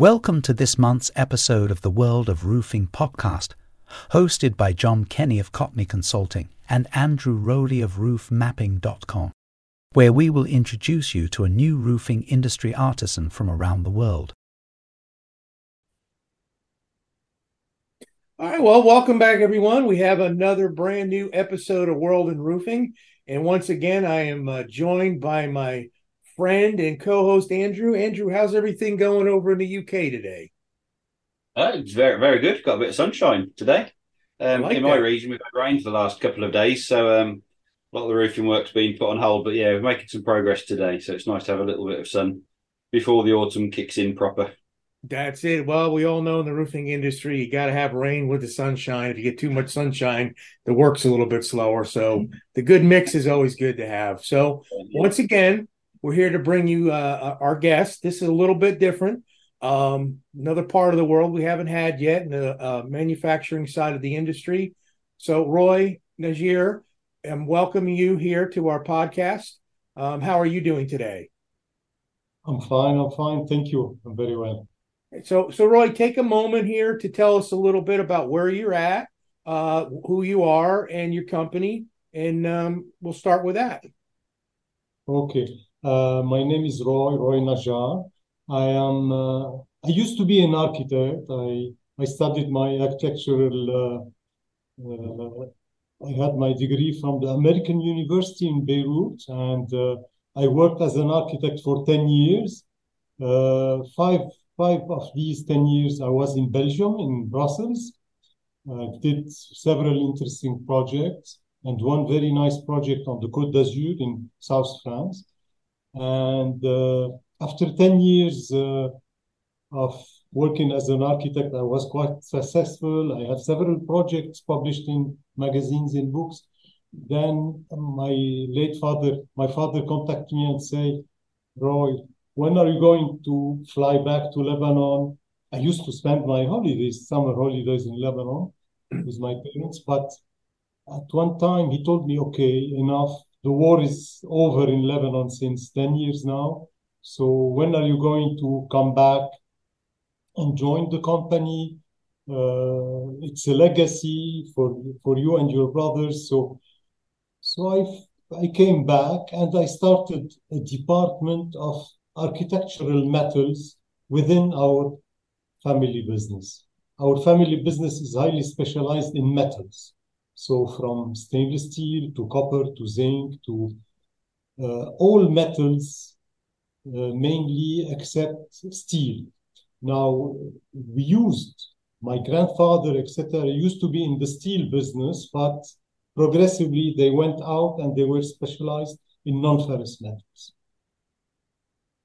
Welcome to this month's episode of the World of Roofing podcast, hosted by John Kenny of Cotney Consulting and Andrew Rowley of RoofMapping.com, where we will introduce you to a new roofing industry artisan from around the world. All right, well, welcome back, everyone. We have another brand new episode of World in Roofing. And once again, I am uh, joined by my friend and co-host Andrew. Andrew, how's everything going over in the UK today? Uh, it's very, very good. Got a bit of sunshine today. Um, like in my that. region, we've had rain for the last couple of days, so um, a lot of the roofing work's been put on hold. But yeah, we're making some progress today, so it's nice to have a little bit of sun before the autumn kicks in proper. That's it. Well, we all know in the roofing industry, you got to have rain with the sunshine. If you get too much sunshine, the work's a little bit slower. So the good mix is always good to have. So once again, we're here to bring you uh, our guest. This is a little bit different. Um, another part of the world we haven't had yet in the uh, manufacturing side of the industry. So, Roy Naggiar, I'm welcoming you here to our podcast. Um, how are you doing today? I'm fine. I'm fine. Thank you. I'm very well. So, so Roy, take a moment here to tell us a little bit about where you're at, uh, who you are, and your company, and um, we'll start with that. Okay. Uh, my name is Roy, Roy Naggiar. I am. Uh, I used to be an architect. I I studied my architectural. Uh, uh I had my degree from the American University in Beirut, and uh, I worked as an architect for ten years. five five of these ten years, I was in Belgium, in Brussels. I did several interesting projects, and one very nice project on the Côte d'Azur in South France. And uh, after 10 years uh, of working as an architect, I was quite successful. I have several projects published in magazines and books. Then my late father, my father contacted me and said, Roy, when are you going to fly back to Lebanon? I used to spend my holidays, summer holidays in Lebanon with my parents, but at one time he told me, okay, enough the war is over in Lebanon since 10 years now. So when are you going to come back and join the company? Uh, it's a legacy for for you and your brothers. So so I I came back and I started a department of architectural metals within our family business. Our family business is highly specialized in metals. So from stainless steel to copper to zinc to uh, all metals, uh, mainly except steel. Now, we used, my grandfather, etc., used to be in the steel business, but progressively they went out and they were specialized in non-ferrous metals.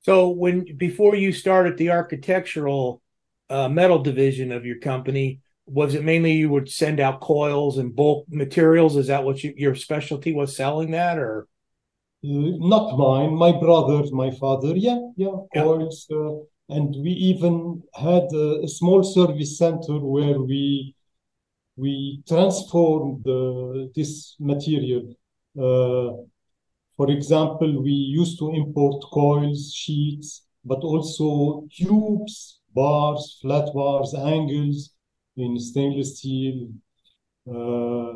So when before you started the architectural uh, metal division of your company, was it mainly you would send out coils and bulk materials? Is that what you, your specialty was selling that or? Not mine, my brother, my father. Yeah, yeah, yeah. coils. Uh, and we even had a, a, small service center where we we transformed the, this material. Uh, for example, we used to import coils, sheets, but also tubes, bars, flat bars, angles in stainless steel, uh,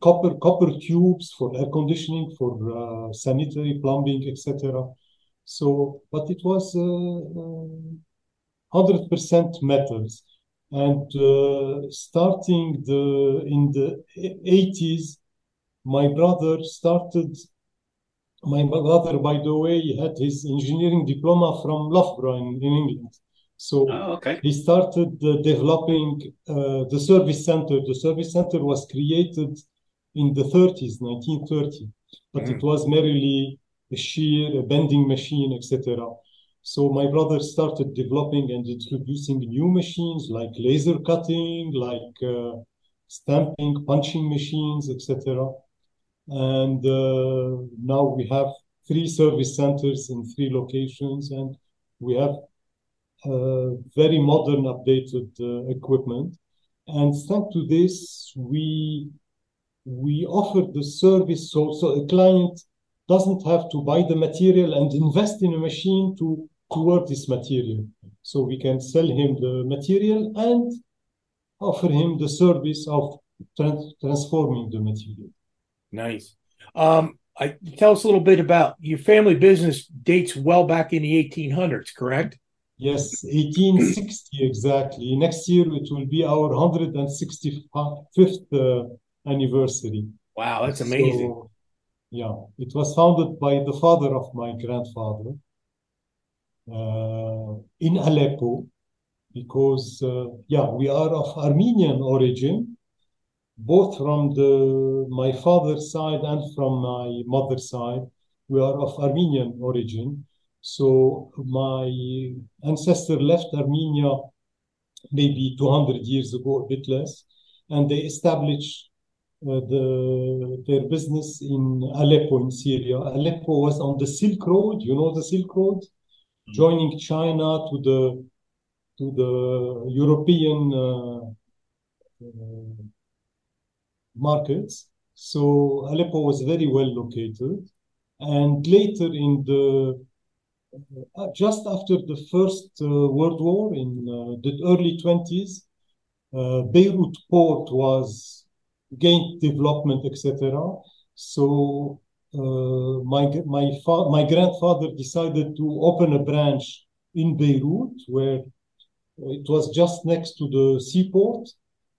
copper copper tubes for air conditioning, for uh, sanitary plumbing, etc. So, but it was uh, hundred percent metals, and starting the in the 80s, my brother started my brother, by the way, had his engineering diploma from Loughborough in, in England. So oh, okay. he started uh, developing uh, the service center. The service center was created in the 30s, 1930, but mm. it was merely a shear, a bending machine, etc. So my brother started developing and introducing new machines like laser cutting, like uh, stamping, punching machines, etc. And uh, now we have three service centers in three locations, and we have very modern, updated uh, equipment. And thanks to this, we we offer the service so so a client doesn't have to buy the material and invest in a machine to to work this material. so we can sell him the material and offer him the service of trans- transforming the material. Nice. Um, I tell us a little bit about your family business dates well back in the 1800s, correct? Yes, 1860 exactly. Next year it will be our 165th uh, anniversary. Wow, that's amazing. So, yeah, it was founded by the father of my grandfather uh, in Aleppo because, uh, yeah, we are of Armenian origin, both from the my father's side and from my mother's side. We are of Armenian origin. So my ancestor left Armenia maybe 200 years ago, a bit less, and they established uh, the, their business in Aleppo in Syria. Aleppo was on the Silk Road, you know the Silk Road, mm-hmm. joining China to the to the European uh, uh, markets. So Aleppo was very well located, and later in the just after the First uh, World War in uh, the early 20s, Beirut port was gained development, etc. So uh, my my fa- my grandfather decided to open a branch in Beirut, where it was just next to the seaport,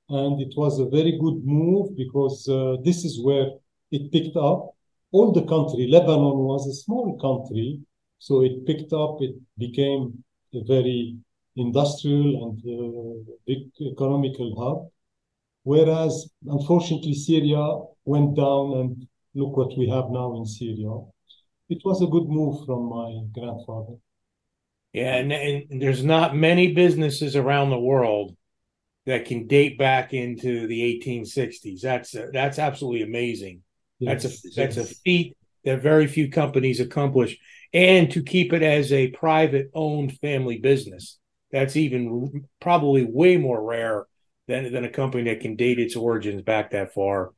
and it was a very good move because uh, this is where it picked up. All the country, Lebanon was a small country, so it picked up, it became a very industrial and uh, big economical hub. Whereas, unfortunately, Syria went down, and look what we have now in Syria. It was a good move from my grandfather. Yeah, and, and there's not many businesses around the world that can date back into the 1860s. That's that's absolutely amazing. Yes, that's a that's a feat that very few companies accomplish and to keep it as a private owned family business. That's even probably way more rare than, than a company that can date its origins back that far.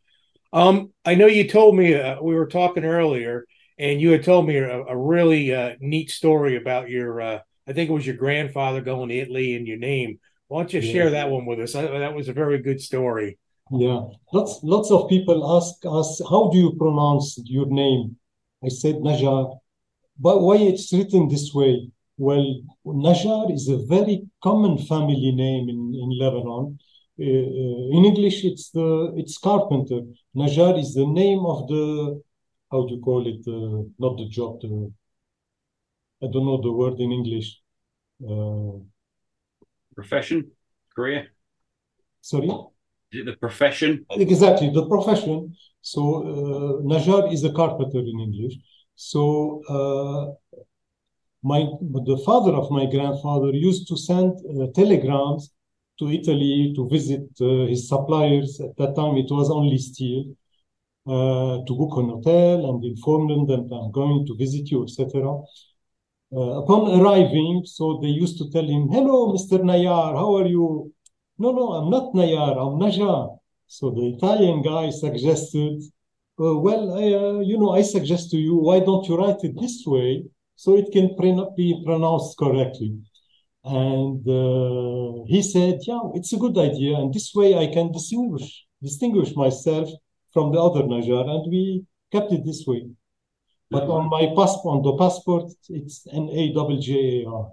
Um, I know you told me uh, we were talking earlier, and you had told me a, a really uh, neat story about your. Uh, I think it was your grandfather going to Italy in your name. Why don't you yeah. share that one with us? I, that was a very good story. Yeah, lots lots of people ask us, "How do you pronounce your name?" I said Najar, but why it's written this way? Well, Najar is a very common family name in, in Lebanon. Uh, uh, in English, it's the it's carpenter. Najar is the name of the how do you call it? Uh, not the job. The, I don't know the word in English. Uh, profession, career. Sorry. Is it the profession? Exactly, the profession. So uh, Najar is a carpenter in English. So uh, my the father of my grandfather used to send uh, telegrams to Italy to visit uh, his suppliers. At that time, it was only steel. Uh, to book an hotel and inform them that I'm going to visit you, etc. Uh, upon arriving, so they used to tell him, "Hello, Mr. Nayar, how are you?" No, no, I'm not Nayar, I'm Najar. So the Italian guy suggested uh, well, I, uh, you know, I suggest to you, why don't you write it this way so it can pre- be pronounced correctly? And uh, he said, yeah, it's a good idea. And this way I can distinguish, distinguish myself from the other Najar. And we kept it this way. But on my passport, on the passport, it's N A W J A R.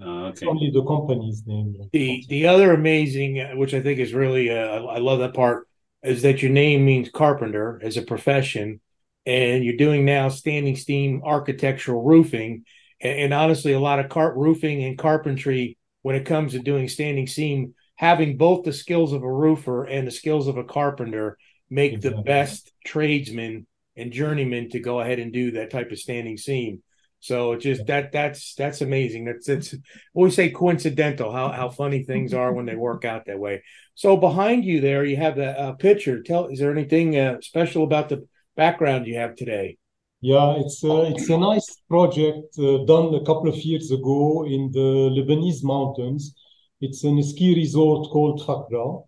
okay. It's only the company's name. The the other amazing, which I think is really, uh, I love that part is that your name means carpenter as a profession, and you're doing now standing seam architectural roofing. And, and honestly, a lot of cart roofing and carpentry, when it comes to doing standing seam, having both the skills of a roofer and the skills of a carpenter make exactly. the best tradesmen and journeyman to go ahead and do that type of standing seam. So it's just that that's that's amazing. That's it's always say coincidental how how funny things are when they work out that way. So behind you there, you have a, a picture. Tell is there anything uh, special about the background you have today? Yeah, it's a, it's a nice project uh, done a couple of years ago in the Lebanese mountains. It's a ski resort called Fakra,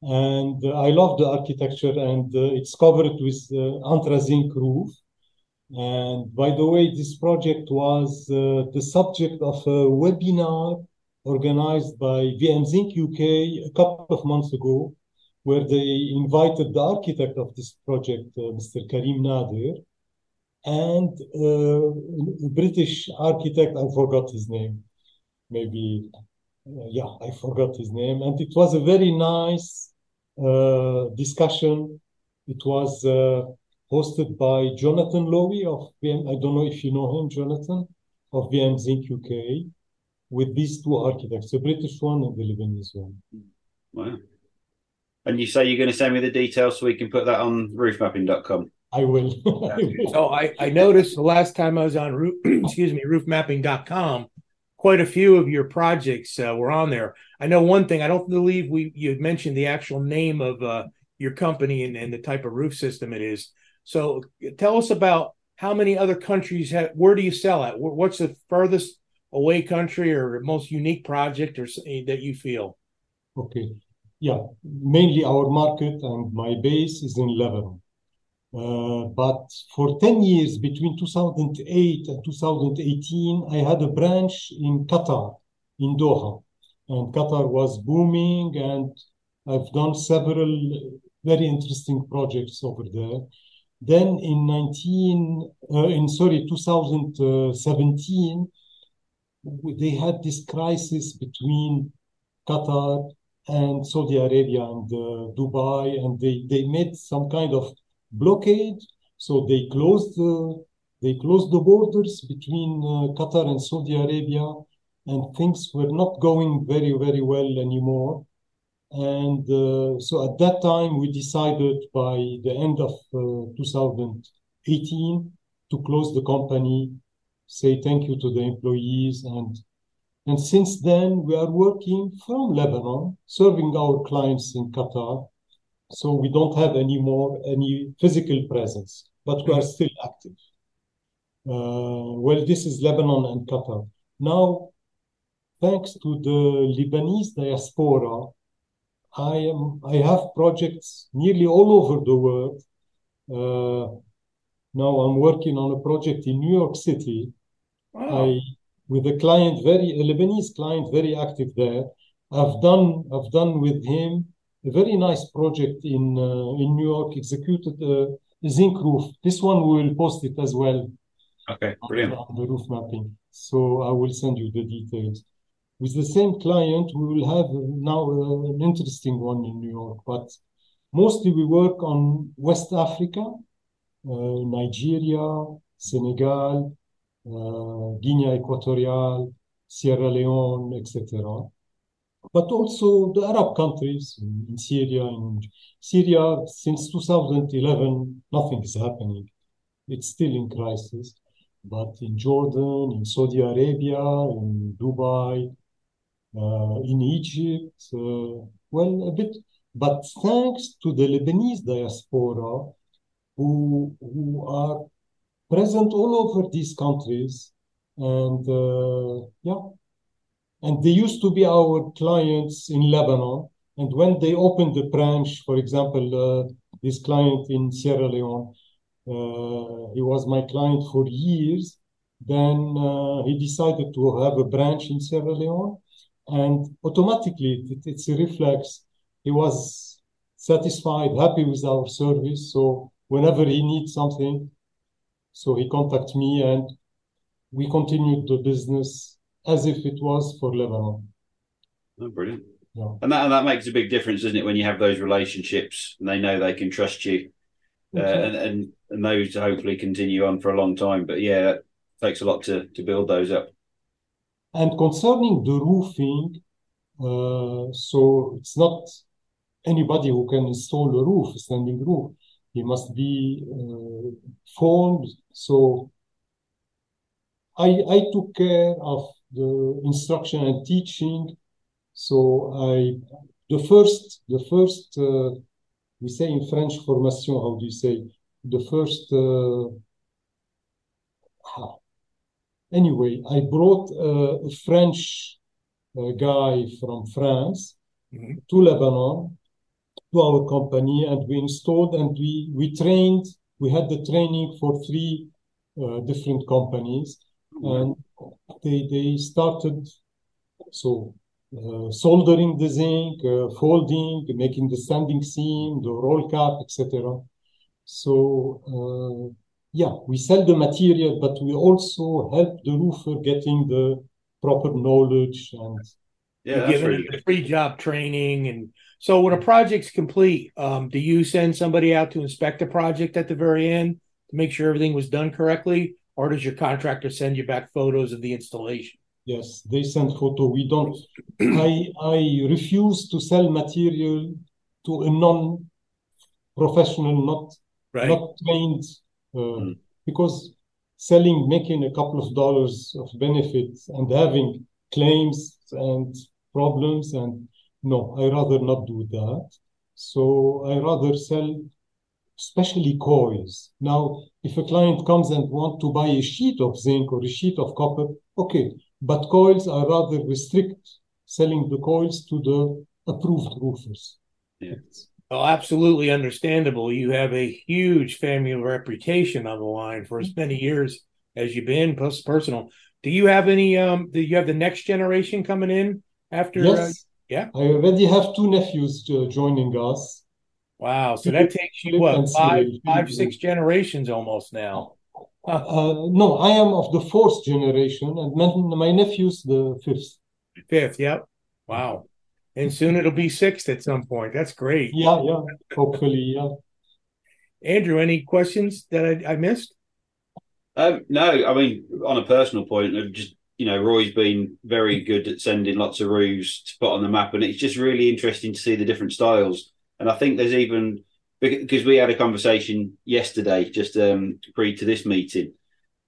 and uh, I love the architecture. And uh, it's covered with uh, roof And by the way, this project was uh, the subject of a webinar organized by VMzinc UK a couple of months ago, where they invited the architect of this project, uh, Mr. Karim Nadir, and uh, a British architect, I forgot his name, maybe, yeah, I forgot his name. And it was a very nice uh, discussion. It was uh, hosted by Jonathan Lowy of VM. I don't know if you know him, Jonathan, of VMzinc UK, with these two architects, the British one and the Lebanese one. Wow. And you say you're going to send me the details so we can put that on roofmapping.com? I will. I will. So I, I noticed the last time I was on roof, excuse me, roofmapping.com, quite a few of your projects uh, were on there. I know one thing. I don't believe we you mentioned the actual name of uh, your company and, and the type of roof system it is. So tell us about how many other countries have. Where do you sell at? What's the furthest away country or most unique project or that you feel? Okay, yeah, mainly our market and my base is in Lebanon. Uh, but for 10 years, between 2008 and 2018, I had a branch in Qatar, in Doha. And Qatar was booming, and I've done several very interesting projects over there. Then in 19, uh, in sorry, 2017, they had this crisis between Qatar and Saudi Arabia and uh, Dubai, and they, they made some kind of blockade. So they closed the they closed the borders between uh, Qatar and Saudi Arabia, and things were not going very very well anymore. And uh, so at that time, we decided by the end of uh, 2018 to close the company, say thank you to the employees. And, and since then, we are working from Lebanon, serving our clients in Qatar. So we don't have any more any physical presence, but we are still active. Uh, well, this is Lebanon and Qatar. Now, thanks to the Lebanese diaspora, I am I have projects nearly all over the world. Uh, now I'm working on a project in New York City. Wow. I with a client very a Lebanese client very active there. I've done I've done with him a very nice project in uh, in New York executed uh, a zinc roof. This one we will post it as well. Okay, brilliant. On the roof mapping. So I will send you the details with the same client, we will have now uh, an interesting one in New York, but mostly we work on West Africa, uh, Nigeria, Senegal, uh, Guinea Equatorial, Sierra Leone, etc. But also the Arab countries in Syria. In Syria, since 2011, nothing is happening. It's still in crisis. But in Jordan, in Saudi Arabia, in Dubai, uh, in Egypt, uh, well, a bit, but thanks to the Lebanese diaspora who, who are present all over these countries. And uh, yeah, and they used to be our clients in Lebanon. And when they opened the branch, for example, this client in Sierra Leone, uh, he was my client for years. Then uh, he decided to have a branch in Sierra Leone and automatically it, it's a reflex. He was satisfied, happy with our service. So whenever he needs something, so he contacted me and we continued the business as if it was for Lebanon. Oh, brilliant. Yeah. And that and that makes a big difference, doesn't it, when you have those relationships and they know they can trust you, uh, and, and and those hopefully continue on for a long time. But yeah, it takes a lot to to build those up. And concerning the roofing, uh, so it's not anybody who can install a roof, a standing roof. He must be uh, formed. So I, I took care of the instruction and teaching. So I, the first, the first, uh, we say in French formation, how do you say? The first, uh, anyway, I brought a French uh, guy from France Mhm. to Lebanon to our company, and we installed and we we trained. We had the training for three uh, different companies, and they they started so uh, soldering the zinc, uh, folding, making the standing seam, the roll cap, etc. So uh, yeah, we sell the material, but we also help the roofer getting the proper knowledge and Yeah, giving really them free job training and so when a project's complete, um, do you send somebody out to inspect the project at the very end to make sure everything was done correctly, or does your contractor send you back photos of the installation? Yes, they send photo. We don't. I I refuse to sell material to a non-professional, not Right. not trained, Mm. because selling, making a couple of dollars of benefit and having claims and problems, and no, I rather not do that. So I rather sell, especially coils. Now, if a client comes and want to buy a sheet of zinc or a sheet of copper, okay, but coils I rather restrict selling the coils to the approved roofers. Yeah. Well, absolutely understandable. You have a huge family reputation on the line for as many years as you've been, plus personal. Do you have any? Um, do you have the next generation coming in after? Uh, Yes. yeah. I already have two nephews uh, joining us. wow. So that takes you what and five, six generations almost now. Huh. Uh, no, I am of the fourth generation, and my, my nephew's the fifth. Fifth. Yep. Wow. And soon it'll be sixth at some point. That's great. Yeah, yeah. Hopefully, yeah. Andrew, any questions that I, I missed? Um, no, I mean, on a personal point, uh, just you know, Roy's been very good at sending lots of roofs to put on the map, and it's just really interesting to see the different styles. And I think there's even because we had a conversation yesterday, just um, pre to this meeting.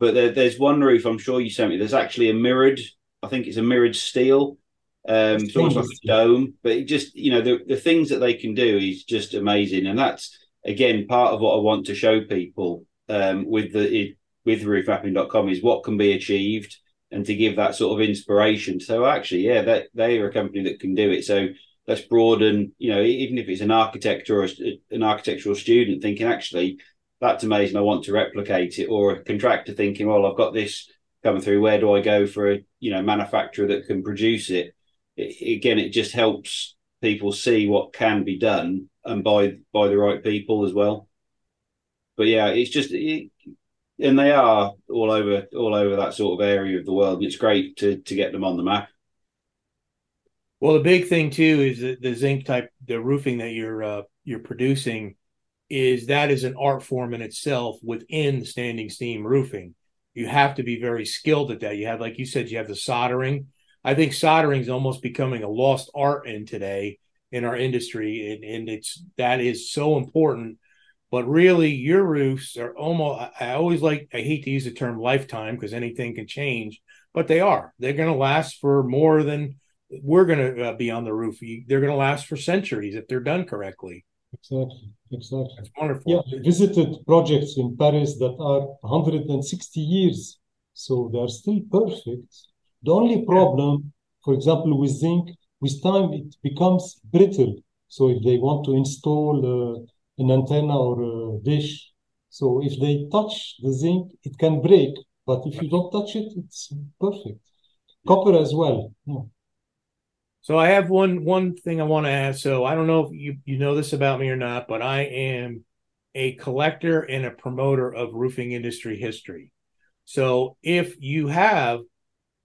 But there, there's one roof I'm sure you sent me. There's actually a mirrored. I think it's a mirrored steel. Um, it's almost like a dome, but it just you know the the things that they can do is just amazing, and that's again part of what I want to show people um, with the it, with roofmapping.com is what can be achieved and to give that sort of inspiration. So actually, yeah, that they are a company that can do it. So let's broaden, you know, even if it's an architect or a, an architectural student thinking, actually, that's amazing. I want to replicate it, or a contractor thinking, well, I've got this coming through. Where do I go for a you know manufacturer that can produce it? Again, it just helps people see what can be done and by by the right people as well. But yeah, it's just it, and they are all over all over that sort of area of the world. And it's great to to get them on the map. Well, the big thing too is that the zinc type, the roofing that you're uh, you're producing, is that is an art form in itself within standing seam roofing. You have to be very skilled at that. You have, like you said, you have the soldering. I think soldering is almost becoming a lost art in today in our industry, and, and it's that is so important. But really, your roofs are almost. I, always like. I hate to use the term lifetime because anything can change, but they are. They're going to last for more than we're going to uh, be on the roof. They're going to last for centuries if they're done correctly. Exactly, exactly. That's wonderful. Yeah, I visited projects in Paris that are 160 years, so they are still perfect. The only problem, for example, with zinc, with time it becomes brittle. So if they want to install uh, an antenna or a dish, so if they touch the zinc, it can break. But if you don't touch it, it's perfect. Copper as well. Yeah. So I have one one thing I want to ask. So I don't know if you you know this about me or not, but I am a collector and a promoter of roofing industry history. So if you have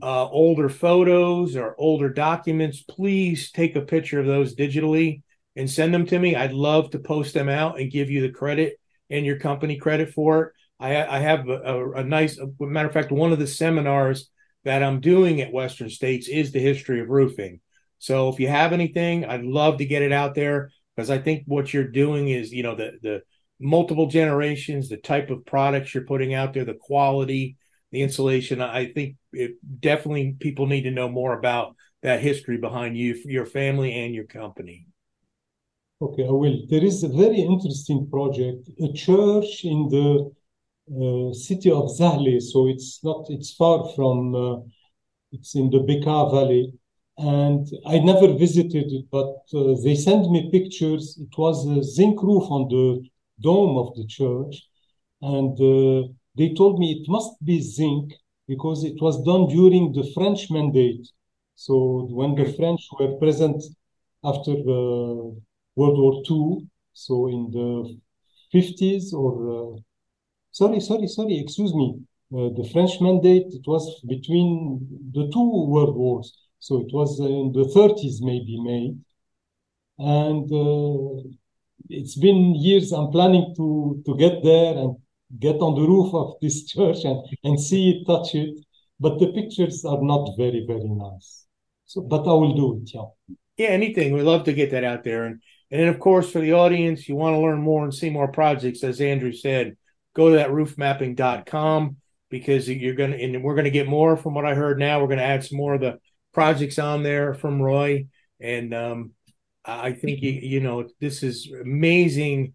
uh, older photos or older documents, please take a picture of those digitally and send them to me. I'd love to post them out and give you the credit and your company credit for it. I, I have a, a, a nice, a matter of fact, one of the seminars that I'm doing at Western States is the history of roofing. So if you have anything, I'd love to get it out there because I think what you're doing is, you know, the the multiple generations, the type of products you're putting out there, the quality, the insulation. I think it, definitely people need to know more about that history behind you, your family, and your company. Okay, I will. There is a very interesting project, a church in the uh, city of Zahle. So it's not, it's far from, uh, it's in the Bekaa Valley. And I never visited it, but uh, they sent me pictures. It was a zinc roof on the dome of the church. And uh, they told me it must be zinc because it was done during the French mandate. So when the French were present after the World War II, so in the 50s or uh, sorry, sorry, sorry, excuse me, uh, the French mandate it was between the two world wars, so it was in the 30s maybe made, and uh, it's been years. I'm planning to to get there and get on the roof of this church and, and see it, touch it. But the pictures are not very, very nice. So, but I will do it. Yeah. Yeah, anything. We'd love to get that out there. And and then of course for the audience, you want to learn more and see more projects, as Andrew said, go to that roofmapping.com because you're gonna and we're gonna get more from what I heard now. We're gonna add some more of the projects on there from Roy. And um I think you you know this is amazing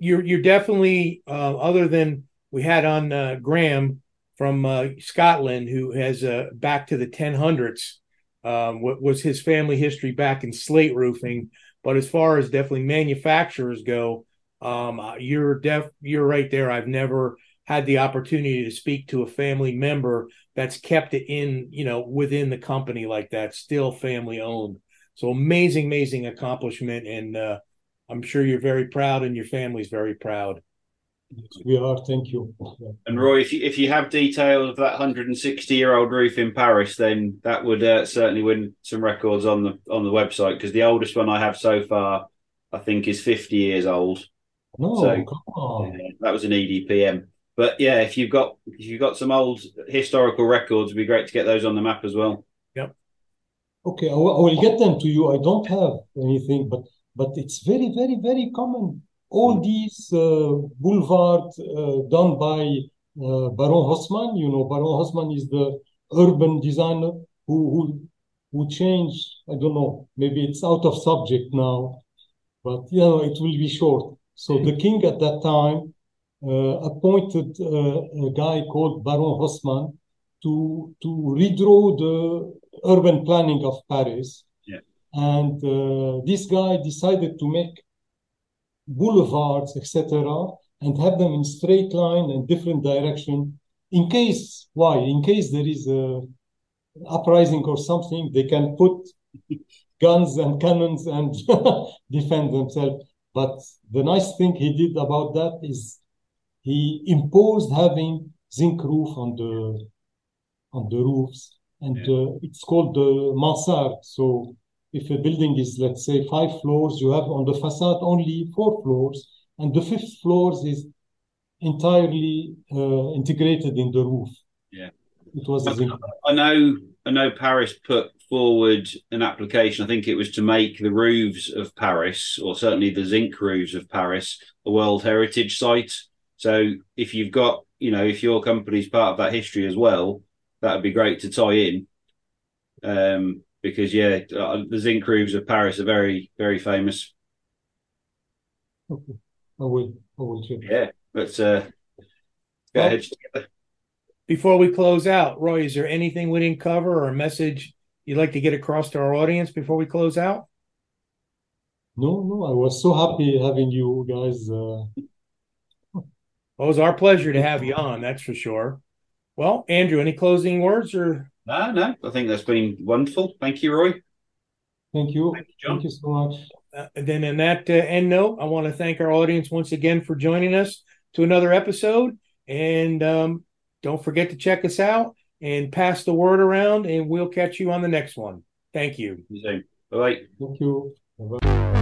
you're you're definitely uh, other than we had on uh, Graham from uh, Scotland, who has uh, back to the 1000s. Um, what was his family history back in slate roofing? But as far as definitely manufacturers go, um, you're def you're right there. I've never had the opportunity to speak to a family member that's kept it in, you know, within the company like that, still family owned. So amazing, amazing accomplishment, and uh, I'm sure you're very proud and your family's very proud. Yes, We are. Thank you. And Roy, if you, if you have detail of that 160 year old roof in Paris, then that would uh, certainly win some records on the on the website because the oldest one I have so far, I think, is 50 years old. No, so, come on. Yeah, that was an EDPM. But yeah, if you've got if you've got some old historical records, it'd be great to get those on the map as well. Yep. Okay, I will, I will get them to you. I don't have anything, but but it's very, very, very common. All mm. these uh, boulevards uh, done by uh, Baron Haussmann, you know, Baron Haussmann is the urban designer who, who, who changed, I don't know, maybe it's out of subject now, but you know, it will be short. So the king at that time uh, appointed uh, a guy called Baron Haussmann to to redraw the urban planning of Paris and uh, this guy decided to make boulevards, etc., and have them in straight line and different direction. In case, why? In case there is a uprising or something, they can put guns and cannons and defend themselves. But the nice thing he did about that is he imposed having zinc roof on the on the roofs, and yeah. uh, it's called the mansard. So if a building is, let's say, five floors, you have on the facade only four floors, and the fifth floor is entirely uh, integrated in the roof. Yeah, it was. I know. I know Paris put forward an application. I think it was to make the roofs of Paris, or certainly the zinc roofs of Paris, a World Heritage Site. So if you've got, you know, if your company's part of that history as well, that would be great to tie in. Um, because yeah, uh, the zinc roofs of Paris are very very famous. Okay, I will. I will check. Yeah, but uh, go well, ahead. Before we close out, Roy, is there anything we didn't cover or a message you'd like to get across to our audience before we close out? No, no, I was so happy having you guys. Uh... Well, it was our pleasure to have you on, that's for sure. Well, Andrew, any closing words or no, no, I think that's been wonderful. Thank you, Roy. Thank you. Thank you, Thank you so much. Uh, then, in that uh, end note, I want to thank our audience once again for joining us to another episode. And um, don't forget to check us out and pass the word around, and we'll catch you on the next one. Thank you. Bye. Thank you. Bye-bye.